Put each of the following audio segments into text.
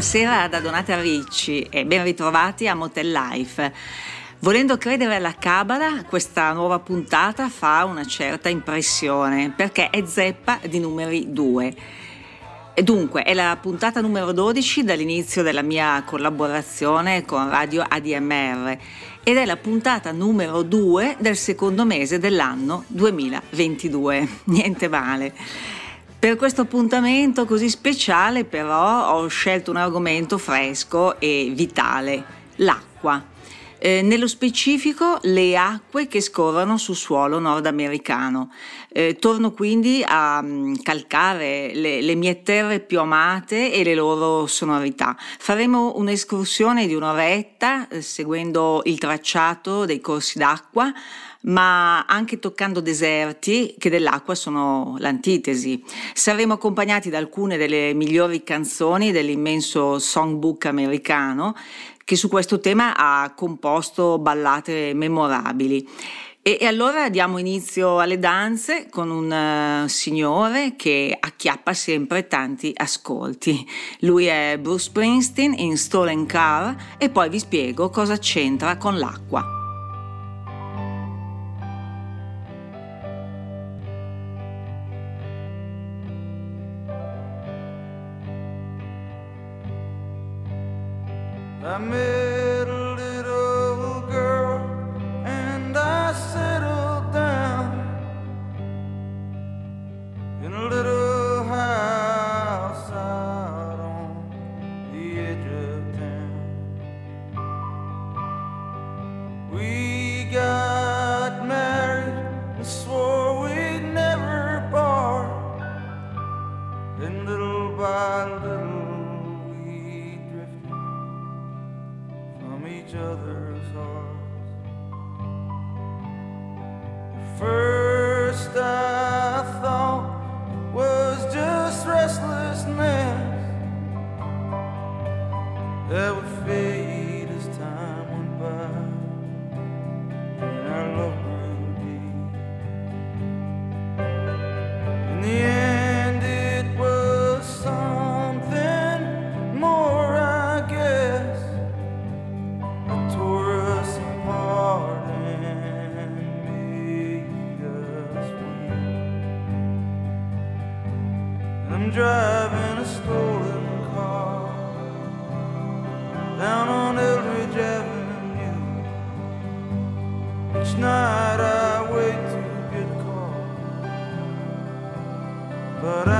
Buonasera da Donata Ricci e ben ritrovati a Motel Life. Volendo credere alla Cabala, questa nuova puntata fa una certa impressione perché è zeppa di numeri 2. Dunque, è la puntata numero 12 dall'inizio della mia collaborazione con Radio ADMR ed è la puntata numero 2 del secondo mese dell'anno 2022. Niente male. Per questo appuntamento così speciale però ho scelto un argomento fresco e vitale, l'acqua. Eh, nello specifico le acque che scorrono sul suolo nordamericano. Eh, torno quindi a um, calcare le, le, mie terre più amate e le loro sonorità. Faremo un'escursione di un'oretta eh, seguendo il tracciato dei corsi d'acqua ma anche toccando deserti che dell'acqua sono l'antitesi. Saremo accompagnati da alcune delle migliori canzoni dell'immenso songbook americano che su questo tema ha composto ballate memorabili. E, e, allora diamo inizio alle danze con un uh, signore che acchiappa sempre tanti ascolti. Lui è Bruce Springsteen in Stolen Car e poi vi spiego cosa c'entra con l'acqua. I met but I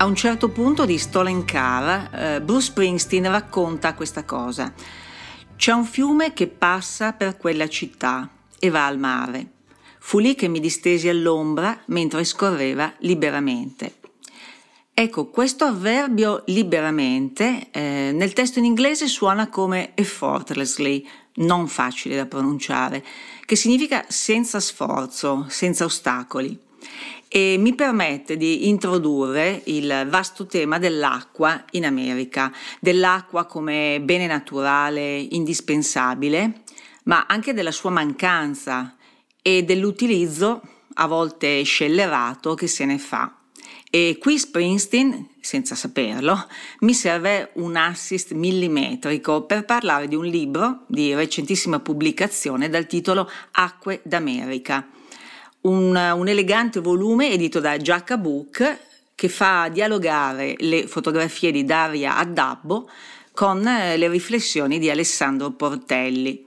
A un certo punto di Stolen Car, eh, Bruce Springsteen racconta questa cosa. C'è un fiume che passa per quella città e va al mare. Fu lì che mi distesi all'ombra mentre scorreva liberamente. Ecco, questo avverbio liberamente eh, nel testo in inglese suona come effortlessly, non facile da pronunciare, che significa senza sforzo, senza ostacoli. E mi permette di introdurre il vasto tema dell'acqua in America, dell'acqua come bene naturale indispensabile, ma anche della sua mancanza e dell'utilizzo a volte scellerato che se ne fa. E qui Springsteen, senza saperlo, mi serve un assist millimetrico per parlare di un libro di recentissima pubblicazione dal titolo Acque d'America, un, un elegante volume edito da Giacca Book che fa dialogare le fotografie di Daria Addabbo con eh, le riflessioni di Alessandro Portelli.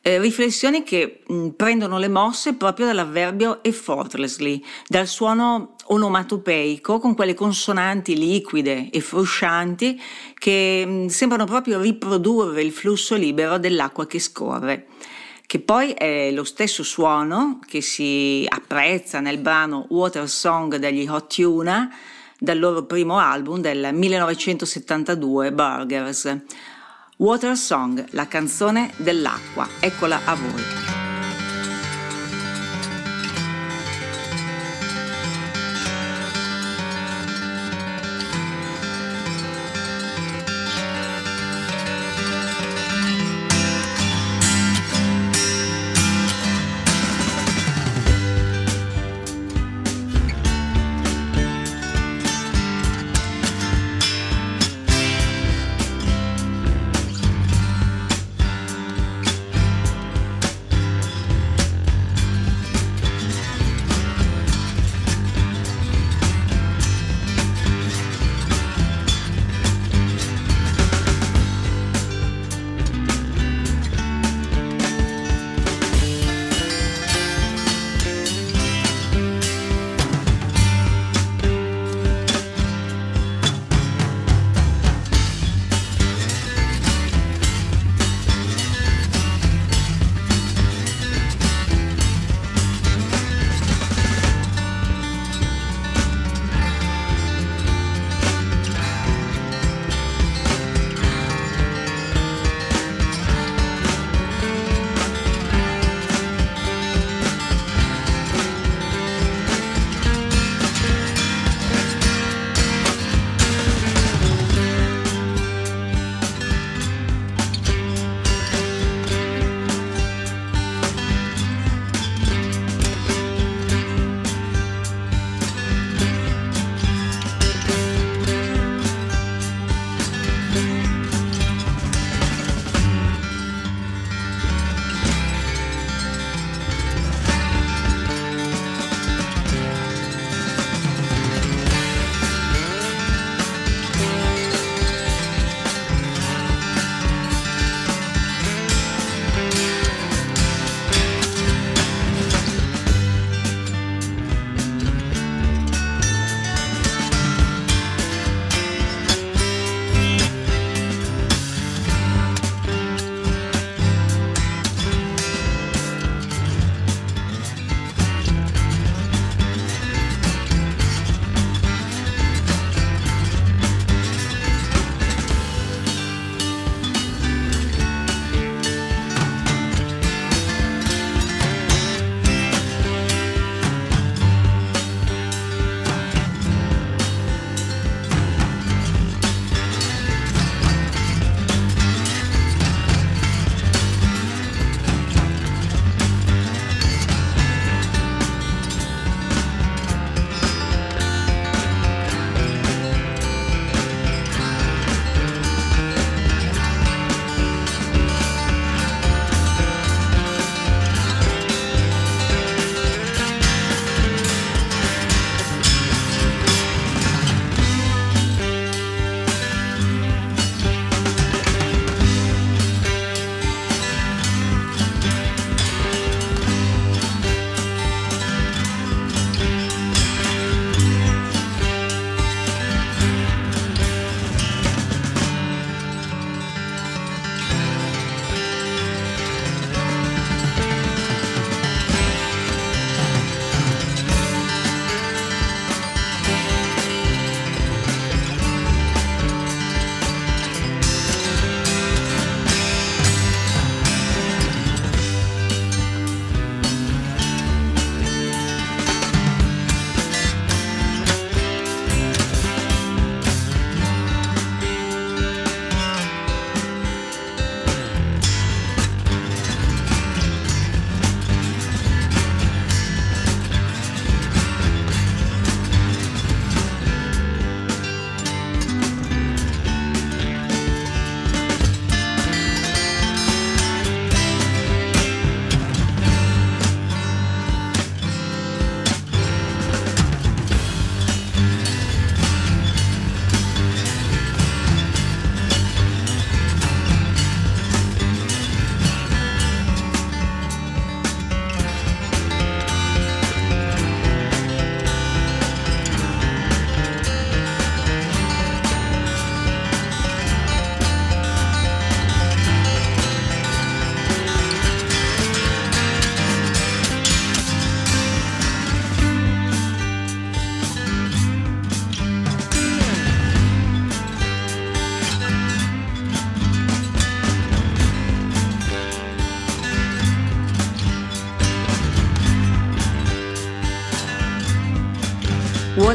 Eh, riflessioni che mh, prendono le mosse proprio dall'avverbio effortlessly, dal suono onomatopeico con quelle consonanti liquide e fruscianti che mh, sembrano proprio riprodurre il flusso libero dell'acqua che scorre che poi è lo stesso suono che si apprezza nel brano Water Song degli Hot Tuna dal loro primo album del 1972 Burgers. Water Song, la canzone dell'acqua, eccola a voi.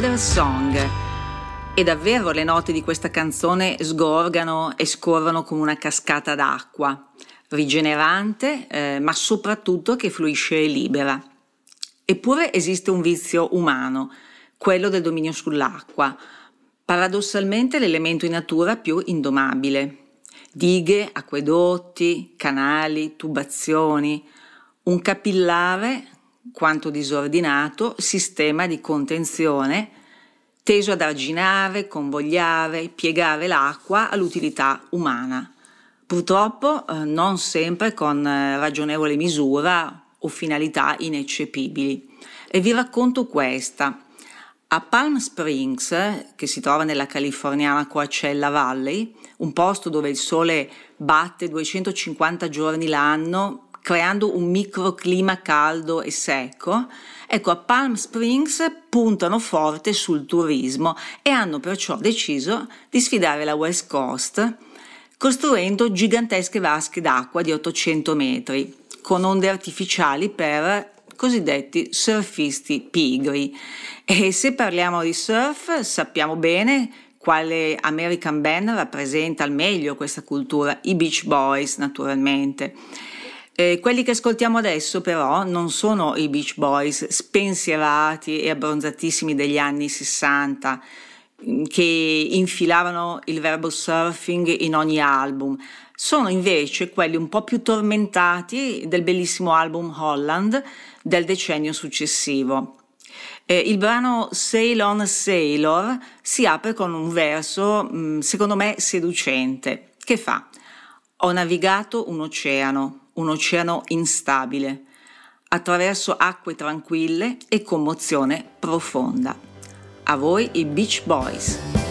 Water Song. E davvero le note di questa canzone sgorgano e scorrono come una cascata d'acqua, rigenerante, eh, ma soprattutto che fluisce libera. Eppure esiste un vizio umano, quello del dominio sull'acqua, paradossalmente l'elemento in natura più indomabile. Dighe, acquedotti, canali, tubazioni, un capillare quanto disordinato sistema di contenzione teso ad arginare, convogliare, piegare l'acqua all'utilità umana. Purtroppo eh, non sempre con eh, ragionevole misura o finalità ineccepibili. E vi racconto questa. A Palm Springs, che si trova nella californiana Coachella Valley, un posto dove il sole batte 250 giorni l'anno creando un microclima caldo e secco, ecco a Palm Springs puntano forte sul turismo e hanno perciò deciso di sfidare la West Coast costruendo gigantesche vasche d'acqua di 800 metri con onde artificiali per cosiddetti surfisti pigri. E se parliamo di surf sappiamo bene quale American band rappresenta al meglio questa cultura, i Beach Boys naturalmente. Eh, quelli che ascoltiamo adesso però non sono i Beach Boys spensierati e abbronzatissimi degli anni 60 mm, che infilavano il verbo surfing in ogni album. Sono invece quelli un po' più tormentati del bellissimo album Holland del decennio successivo. Eh, il brano Sail on Sailor si apre con un verso, mm, secondo me, seducente, che fa Ho navigato un oceano, un oceano instabile, attraverso acque tranquille e commozione profonda. A voi i Beach Boys.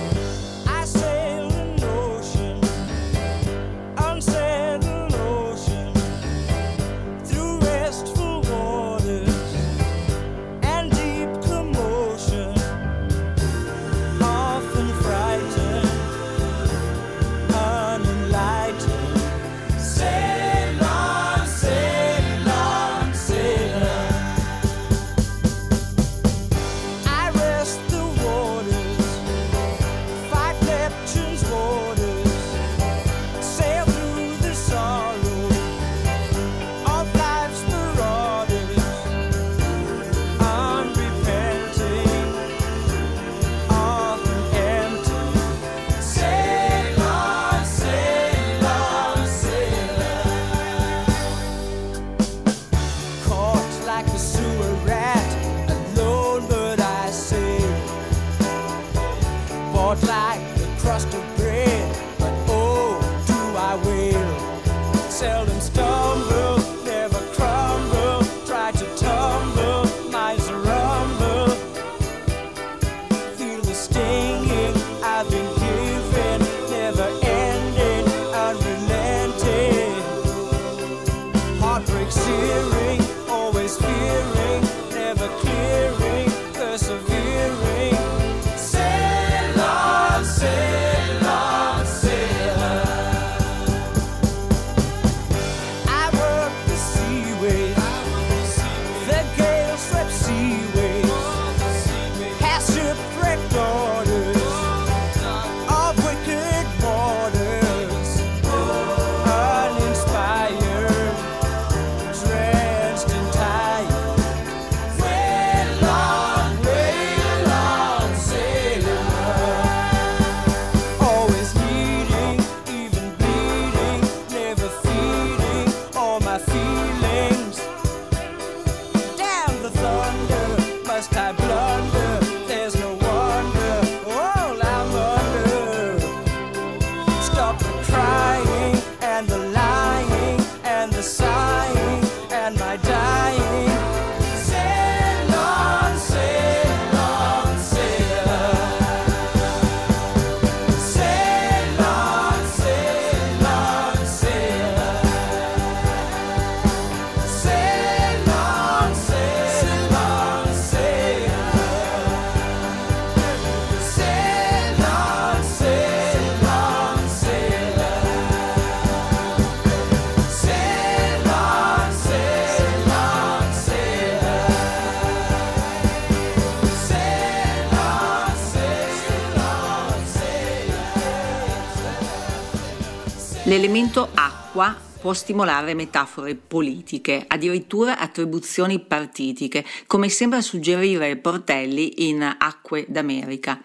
L'elemento acqua può stimolare metafore politiche, addirittura attribuzioni partitiche, come sembra suggerire Portelli in Acque d'America.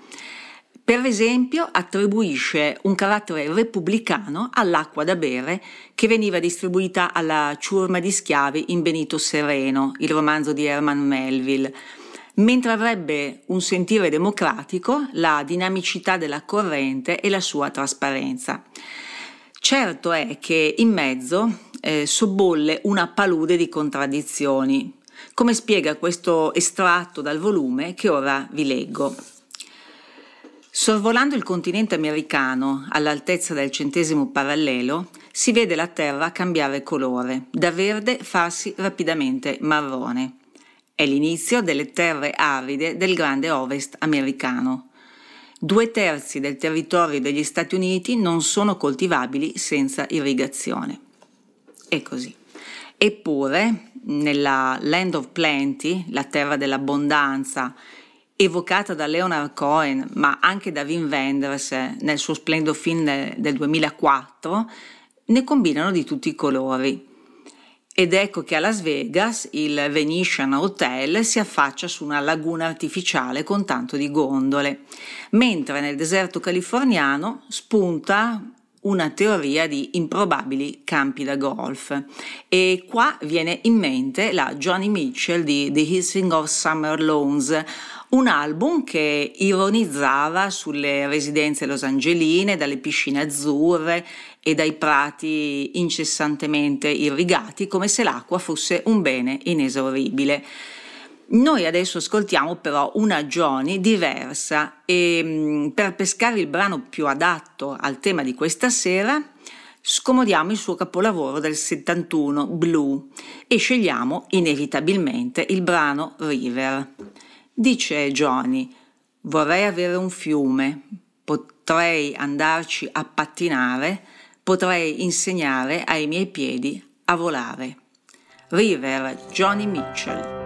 Per esempio, attribuisce un carattere repubblicano all'acqua da bere che veniva distribuita alla ciurma di schiavi in Benito Sereno, il romanzo di Herman Melville, mentre avrebbe un sentire democratico la dinamicità della corrente e la sua trasparenza. Certo è che in mezzo eh, sobbolle una palude di contraddizioni, come spiega questo estratto dal volume che ora vi leggo. Sorvolando il continente americano all'altezza del centesimo parallelo, si vede la terra cambiare colore, da verde farsi rapidamente marrone. È l'inizio delle terre aride del grande ovest americano. Due terzi del territorio degli Stati Uniti non sono coltivabili senza irrigazione. E così. Eppure, nella Land of Plenty, la terra dell'abbondanza, evocata da Leonard Cohen, ma anche da Wim Wenders nel suo splendido film del 2004, ne combinano di tutti i colori. Ed ecco che a Las Vegas il Venetian Hotel si affaccia su una laguna artificiale con tanto di gondole, mentre nel deserto californiano spunta una teoria di improbabili campi da golf. E qua viene in mente la Johnny Mitchell di The Hissing of Summer Lawns, un album che ironizzava sulle residenze losangeline, dalle piscine azzurre e dai prati incessantemente irrigati, come se l'acqua fosse un bene inesauribile. Noi adesso ascoltiamo però una Johnny diversa e mm, per pescare il brano più adatto al tema di questa sera scomodiamo il suo capolavoro del 71, Blue, e scegliamo inevitabilmente il brano River. Dice Johnny, vorrei avere un fiume, potrei andarci a pattinare, potrei insegnare ai miei piedi a volare. River Johnny Mitchell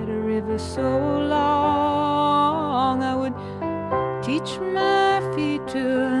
so long. I would teach my feet to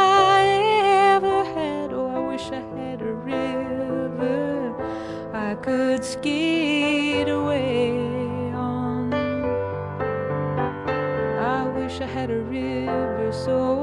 could skate away on. I wish I had a river so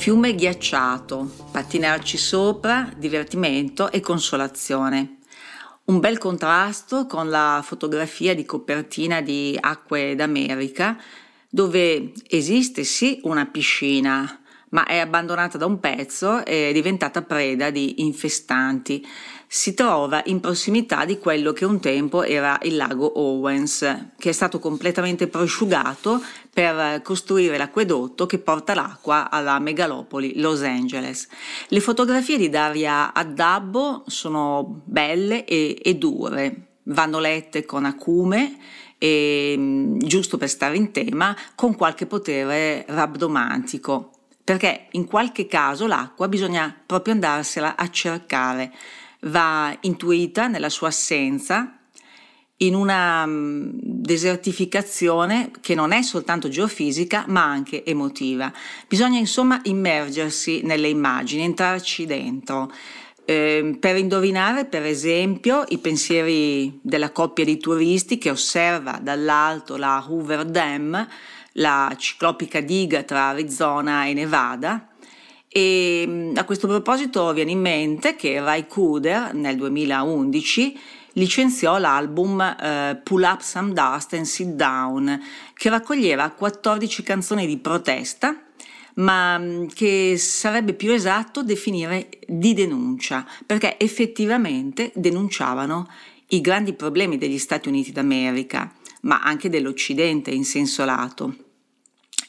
fiume ghiacciato, pattinarci sopra, divertimento e consolazione. Un bel contrasto con la fotografia di copertina di Acque d'America, dove esiste sì una piscina, ma è abbandonata da un pezzo e è diventata preda di infestanti. Si trova in prossimità di quello che un tempo era il lago Owens, che è stato completamente prosciugato per costruire l'acquedotto che porta l'acqua alla megalopoli Los Angeles. Le fotografie di Daria Addabbo sono belle e, e dure, vanno lette con acume e, giusto per stare in tema, con qualche potere rabdomantico perché in qualche caso l'acqua bisogna proprio andarsela a cercare, va intuita nella sua assenza, in una mm, desertificazione che non è soltanto geofisica ma anche emotiva. Bisogna insomma immergersi nelle immagini, entrarci dentro. Eh, per indovinare, per esempio, i pensieri della coppia di turisti che osserva dall'alto la Hoover Dam, la ciclopica diga tra Arizona e Nevada. E mm, a questo proposito viene in mente che Ray Cooder nel 2011 licenziò l'album eh, Pull Up Some Dust and Sit Down, che raccoglieva 14 canzoni di protesta, ma mm, che sarebbe più esatto definire di denuncia, perché effettivamente denunciavano i grandi problemi degli Stati Uniti d'America, ma anche dell'Occidente in senso lato.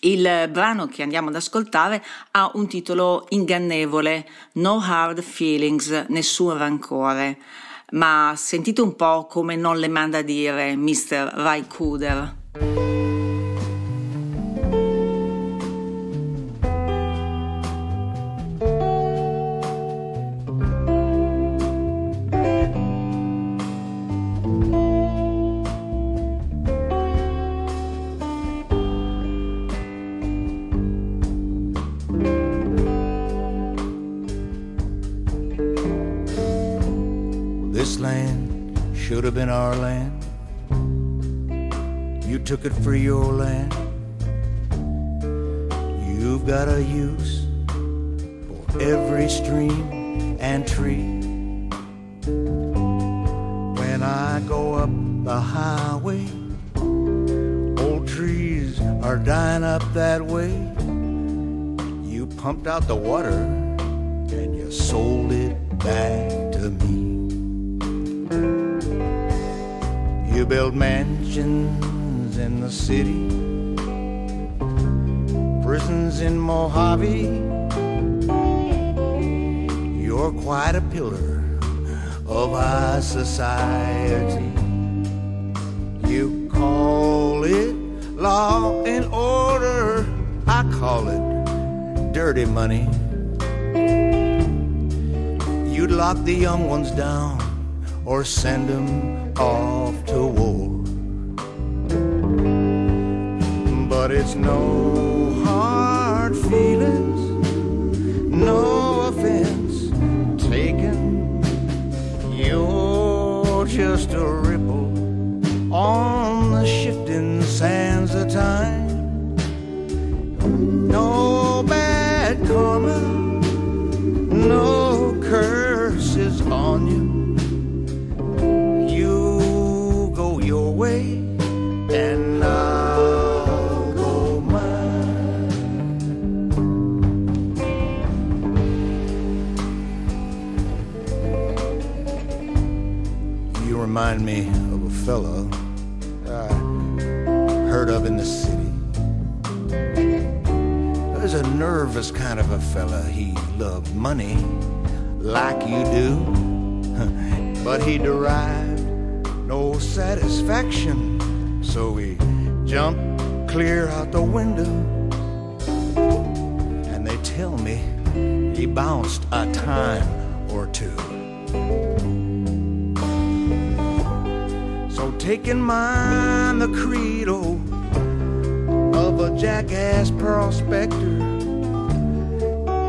Il brano che andiamo ad ascoltare ha un titolo ingannevole, No Hard Feelings, nessun rancore, ma sentite un po' come non le manda a dire Mr. Ray Cooder. For your land. You've got a use for every stream and tree. When I go up the highway, old trees are dying up that way. You pumped out the water society. You call it law and order, I call it dirty money. You'd lock the young ones down or send them off to war. But it's no hard feelings, no just a fella I uh, heard of in the city. There's a nervous kind of a fella. He loved money like you do, but he derived no satisfaction. So he jumped clear out the window. And they tell me he bounced a time or two. In mind the credo of a jackass prospector.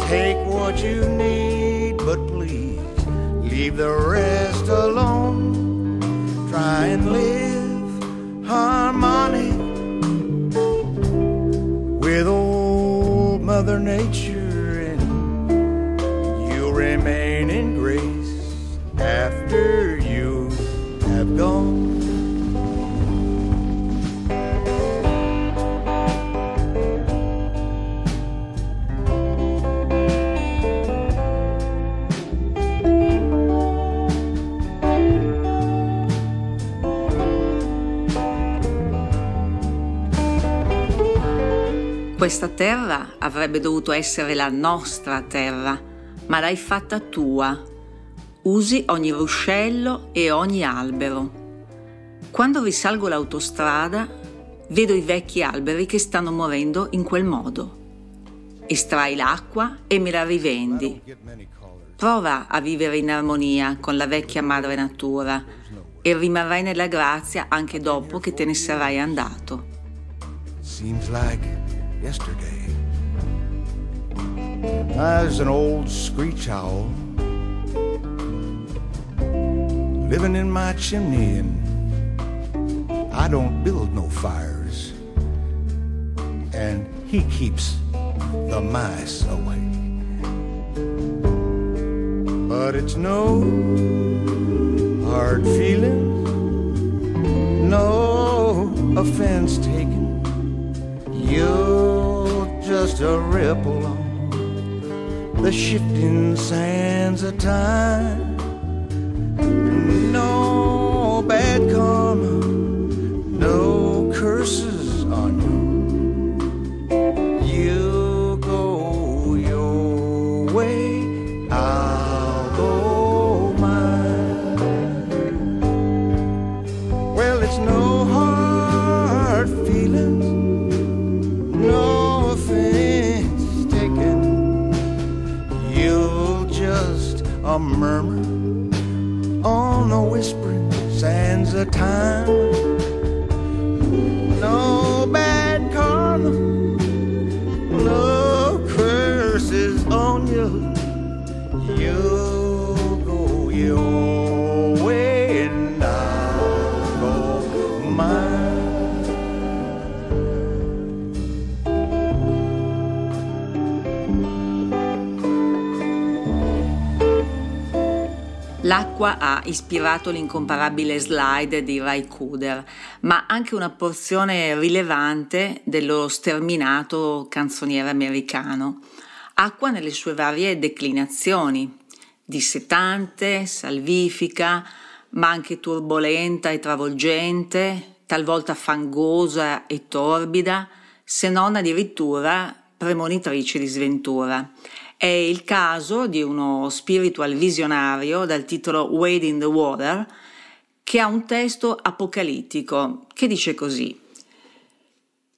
Take what you need, but please leave the rest alone. Try and live harmonic with old Mother Nature, and you'll remain in grace after you have gone. Questa terra avrebbe dovuto essere la nostra terra, ma l'hai fatta tua. Usi ogni ruscello e ogni albero. Quando risalgo l'autostrada, vedo i vecchi alberi che stanno morendo in quel modo. Estrai l'acqua e me la rivendi. Prova a vivere in armonia con la vecchia madre natura e rimarrai nella grazia anche dopo che te ne sarai andato. Seems like yesterday. There's an old screech owl living in my chimney, and I don't build no fires, and he keeps the mice away. But it's no hard feelings, no offense taken. You're just a ripple on the shifting sands of time. No bad karma, no curses Ha ispirato l'incomparabile slide di Ray Cooder, ma anche una porzione rilevante dello sterminato canzoniere americano. Acqua nelle sue varie declinazioni, dissetante, salvifica, ma anche turbolenta e travolgente, talvolta fangosa e torbida, se non addirittura premonitrice di sventura. È il caso di uno spiritual visionario dal titolo Wade in the Water che ha un testo apocalittico che dice così.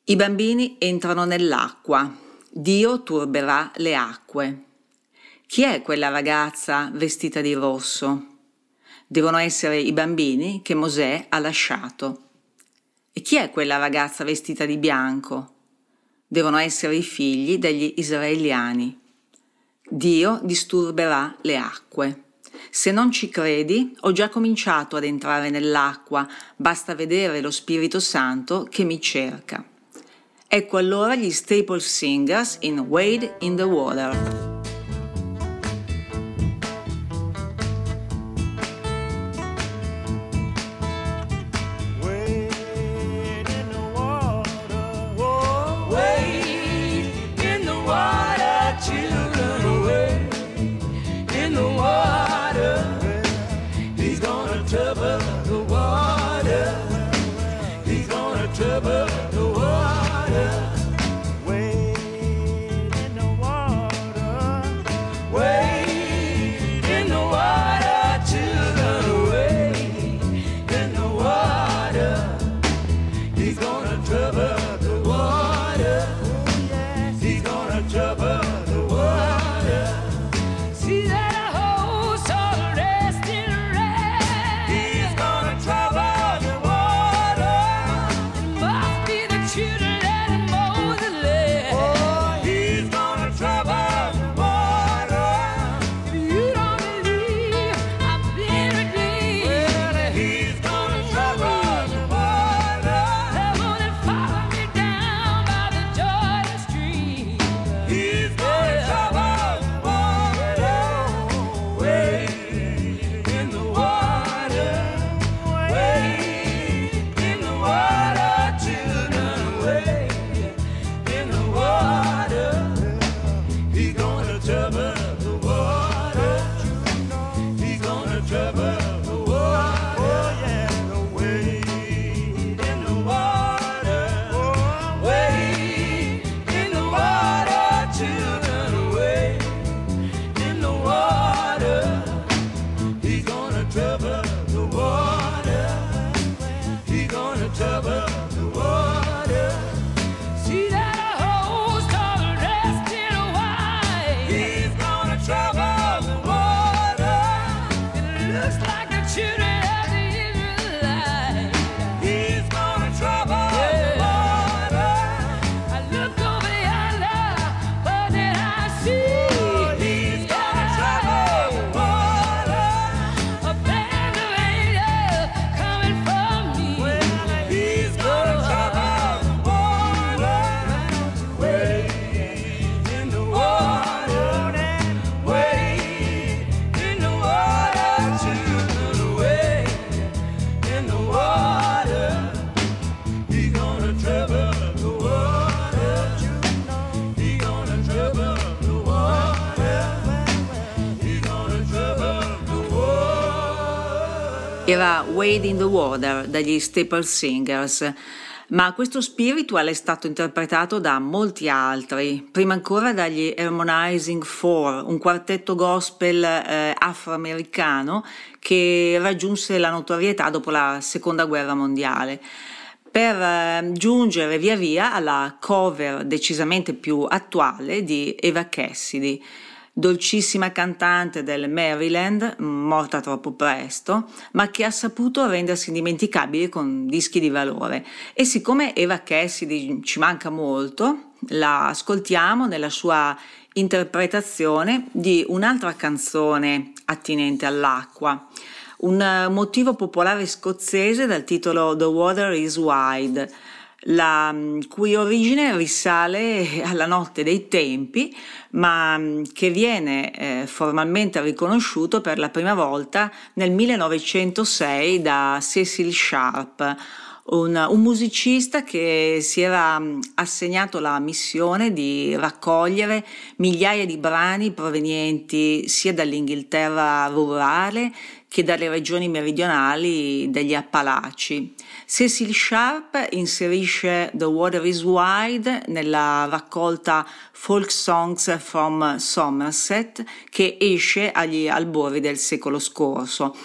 I bambini entrano nell'acqua, Dio turberà le acque. Chi è quella ragazza vestita di rosso? Devono essere i bambini che Mosè ha lasciato. E chi è quella ragazza vestita di bianco? Devono essere i figli degli israeliani. Dio disturberà le acque. Se non ci credi, ho già cominciato ad entrare nell'acqua, basta vedere lo Spirito Santo che mi cerca. Ecco allora gli Staple Singers in Wade in the Water. Era Wade in the Water dagli Staple Singers. Ma questo spiritual è stato interpretato da molti altri, prima ancora dagli Harmonizing Four, un quartetto gospel eh, afroamericano che raggiunse la notorietà dopo la seconda guerra mondiale per eh, giungere via via alla cover decisamente più attuale di Eva Cassidy dolcissima cantante del Maryland, morta troppo presto, ma che ha saputo rendersi indimenticabile con dischi di valore. E siccome Eva Cassidy ci manca molto, la ascoltiamo nella sua interpretazione di un'altra canzone attinente all'acqua, un motivo popolare scozzese dal titolo The Water is Wide la cui origine risale alla notte dei tempi, ma mm, che viene eh, formalmente riconosciuto per la prima volta nel 1906 da Cecil Sharp, un, un, musicista che si era mm, assegnato la missione di raccogliere migliaia di brani provenienti sia dall'Inghilterra rurale che dalle regioni meridionali degli Appalachi. Cecil Sharp inserisce The Water is Wide nella raccolta Folk Songs from Somerset che esce agli albori del secolo scorso.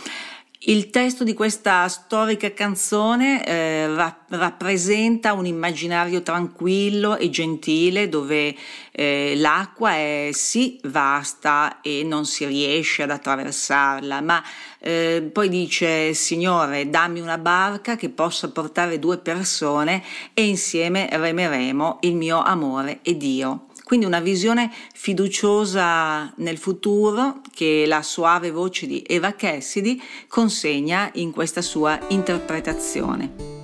Il testo di questa storica canzone eh, ra- rappresenta un immaginario tranquillo e gentile dove eh, l'acqua è sì vasta e non si riesce ad attraversarla, ma eh, poi dice Signore dammi una barca che possa portare due persone e insieme remeremo il mio amore ed io. Quindi una visione fiduciosa nel futuro che la suave voce di Eva Cassidy consegna in questa sua interpretazione.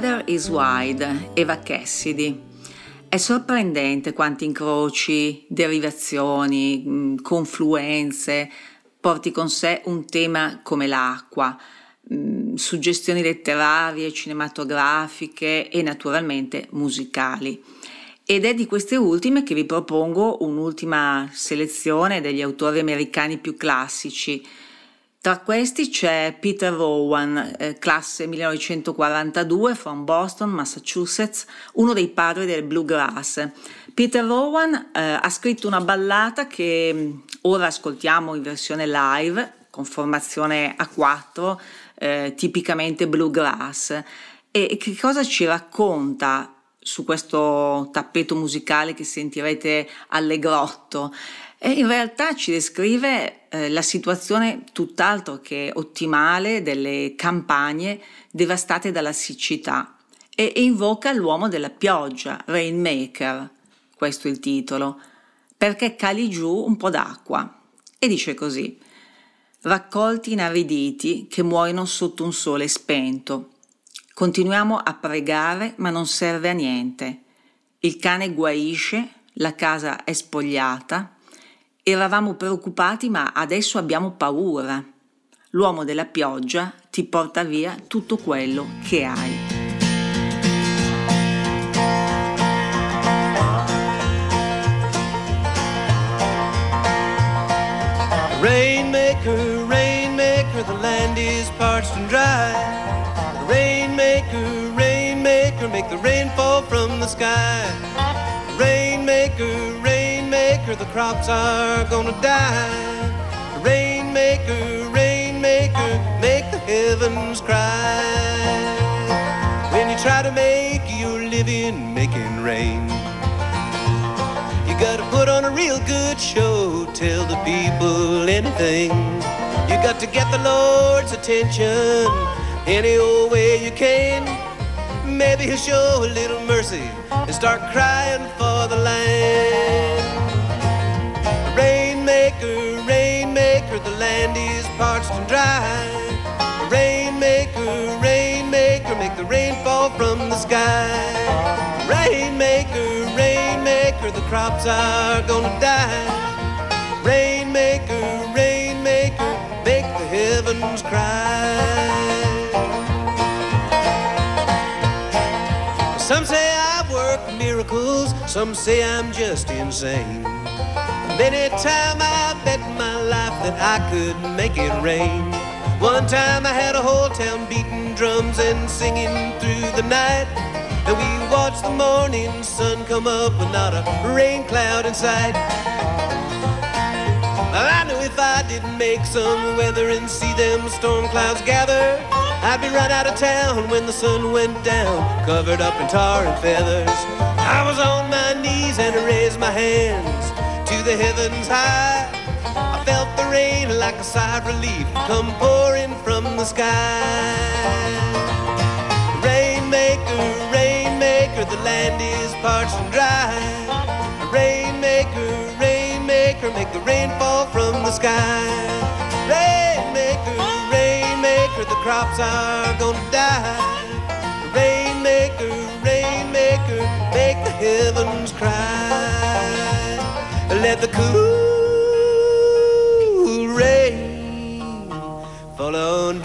Water is Wide, Eva Cassidy. È sorprendente quanti incroci, derivazioni, mh, confluenze porti con sé un tema come l'acqua, mh, suggestioni letterarie, cinematografiche e naturalmente musicali. Ed è di queste ultime che vi propongo un'ultima selezione degli autori americani più classici, tra questi c'è Peter Rowan, eh, classe 1942, from Boston, Massachusetts, uno dei padri del bluegrass. Peter Rowan eh, ha scritto una ballata che mh, ora ascoltiamo in versione live, con formazione a quattro, eh, tipicamente bluegrass. E che cosa ci racconta su questo tappeto musicale che sentirete allegrotto? E in realtà ci descrive eh, la situazione tutt'altro che ottimale delle campagne devastate dalla siccità e, invoca l'uomo della pioggia, Rainmaker, questo è il titolo, perché cali giù un po' d'acqua. E dice così, raccolti inariditi che muoiono sotto un sole spento. Continuiamo a pregare ma non serve a niente. Il cane guarisce, la casa è spogliata, Eravamo preoccupati ma adesso abbiamo paura. L'uomo della pioggia ti porta via tutto quello che hai. Rainmaker, rainmaker, the land is parched and dry. Rainmaker, rainmaker, make the rain fall from the sky. Rainmaker, the crops are gonna die. Rainmaker, rainmaker, make the heavens cry. When you try to make your living making rain. You gotta put on a real good show, tell the people anything. You got to get the Lord's attention any old way you can. Maybe he'll show a little mercy and start crying for the land. From the sky. Rainmaker, rainmaker, the crops are gonna die. Rainmaker, rainmaker, make the heavens cry. Some say I work miracles, some say I'm just insane. Many times I bet my life that I could make it rain. One time I had a whole town beating drums and singing through the night. And we watched the morning sun come up with not a rain cloud in sight. I knew if I didn't make some weather and see them storm clouds gather, I'd be right out of town when the sun went down, covered up in tar and feathers. I was on my knees and I raised my hands to the heavens high. Felt the rain like a sigh of relief come pouring from the sky. Rainmaker, rainmaker, the land is parched and dry. Rainmaker, rainmaker, make the rain fall from the sky. Rainmaker, rainmaker, the crops are gonna die. Rainmaker, rainmaker, make the heavens cry. Let the cool down.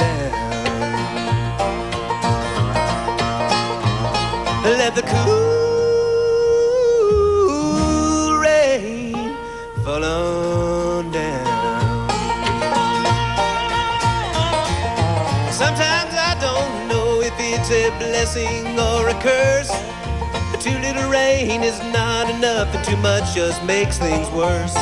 Let the cool rain fall on down. Sometimes I don't know if it's a blessing or a curse. Too little rain is not enough, and too much just makes things worse.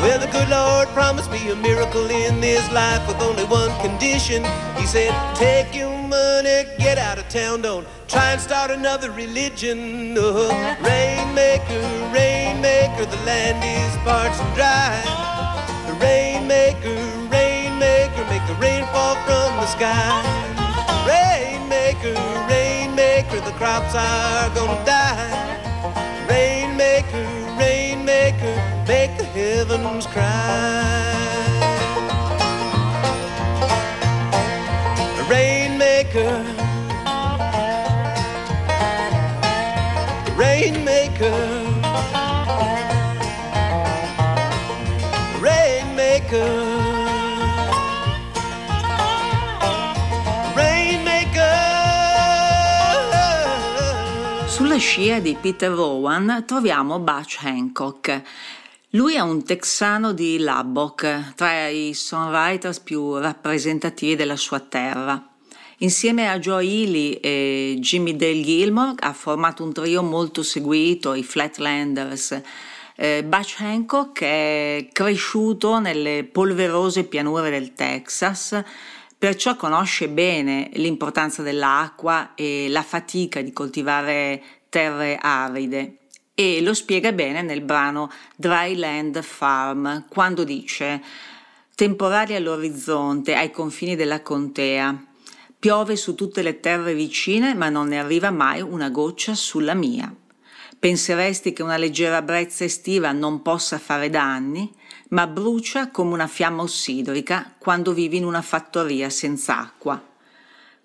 Well, the good Lord promised me a miracle in this life with only one condition. He said, Take your money, get out of town, don't try and start another religion. Oh, Rainmaker, rainmaker, the land is parched and dry. Rainmaker, rainmaker, make the rain fall from the sky. Rainmaker, rainmaker, the crops are gonna die. Heavens cry. Rainmaker, rainmaker, rainmaker, rainmaker. Sulla scia di Peter Rowan troviamo Butch Hancock. Lui è un texano di Lubbock, tra i songwriters più rappresentativi della sua terra. Insieme a Joe Ely e Jimmy Dale Gilmore ha formato un trio molto seguito, i Flatlanders. Eh, Butch Hancock è cresciuto nelle polverose pianure del Texas, perciò conosce bene l'importanza dell'acqua e la fatica di coltivare terre aride e lo spiega bene nel brano Dry Land Farm quando dice temporali all'orizzonte ai confini della contea. Piove su tutte le terre vicine ma non ne arriva mai una goccia sulla mia. Penseresti che una leggera brezza estiva non possa fare danni ma brucia come una fiamma ossidrica quando vivi in una fattoria senza acqua.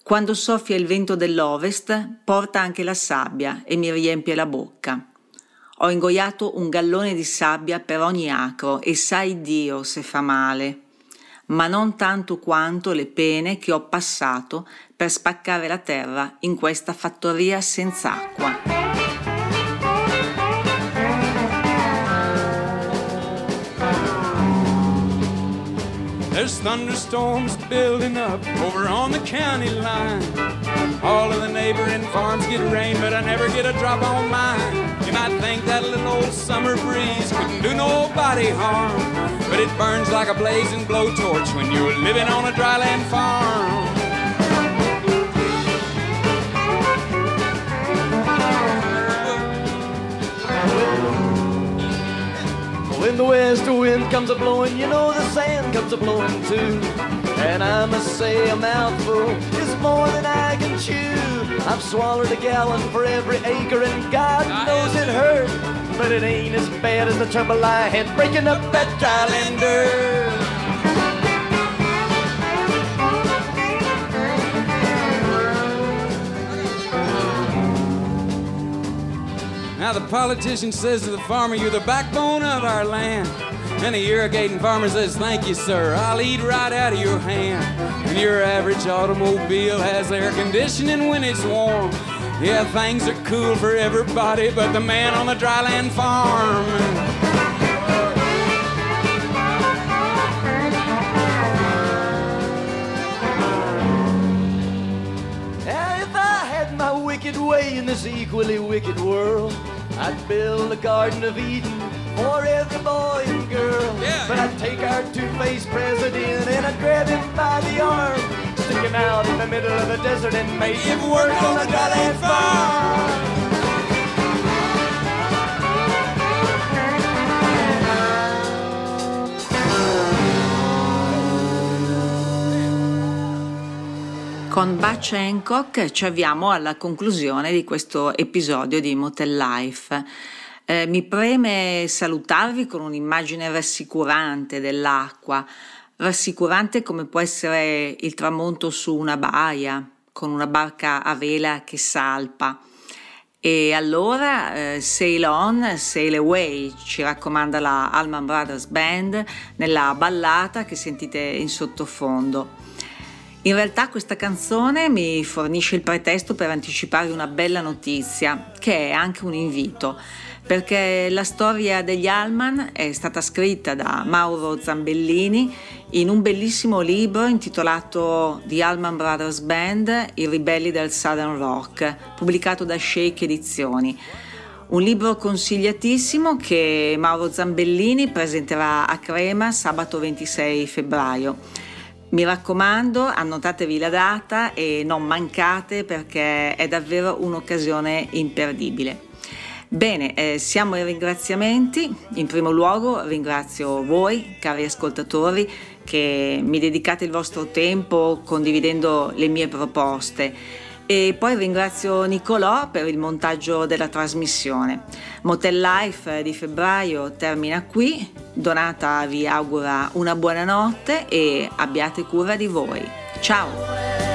Quando soffia il vento dell'ovest porta anche la sabbia e mi riempie la bocca ho ingoiato un gallone di sabbia per ogni acro e sai Dio se fa male, ma non tanto quanto le pene che ho passato per spaccare la terra in questa fattoria senza acqua. There's thunderstorms building up over on the county line. All of the neighboring farms get rain, but I never get a drop on mine. You might think that little old summer breeze couldn't do nobody harm, but it burns like a blazing blowtorch when you're living on a dryland farm. When the west wind comes a blowing, you know the sand comes a blowing too. And I must say a mouthful is more than I can chew. I've swallowed a gallon for every acre, and God ah, knows it hurt. But it ain't as bad as the trouble I had breaking up that drylander. Now the politician says to the farmer, You're the backbone of our land. And the irrigating farmer says, Thank you, sir. I'll eat right out of your hand. And your average automobile has air conditioning when it's warm. Yeah, things are cool for everybody but the man on the dryland farm. Now, if I had my wicked way in this equally wicked world, I'd build a Garden of Eden for every boy and girl. Yeah. But I'd take our two-faced president and I'd grab him by the arm, stick him out in the middle of the desert and make him work on a dryland farm. Con Butch Hancock ci avviamo alla conclusione di questo episodio di Motel Life. Eh, mi preme salutarvi con un'immagine rassicurante dell'acqua, rassicurante come può essere il tramonto su una baia, con una barca a vela che salpa. E allora eh, Sail On, Sail Away ci raccomanda la Allman Brothers Band nella ballata che sentite in sottofondo. In realtà questa canzone mi fornisce il pretesto per anticipare una bella notizia, che è anche un invito, perché la storia degli Allman è stata scritta da Mauro Zambellini in un bellissimo libro intitolato The Allman Brothers Band, I ribelli del Southern Rock, pubblicato da Shake Edizioni. Un libro consigliatissimo che Mauro Zambellini presenterà a Crema sabato 26 febbraio. Mi raccomando, annotatevi la data e non mancate perché è davvero un'occasione imperdibile. Bene, eh, siamo ai ringraziamenti. In primo luogo ringrazio voi, cari ascoltatori, che mi dedicate il vostro tempo condividendo le mie proposte. E poi ringrazio Nicolò per il montaggio della trasmissione. Motel Life di febbraio termina qui. Donata vi augura una buona notte e abbiate cura di voi. Ciao!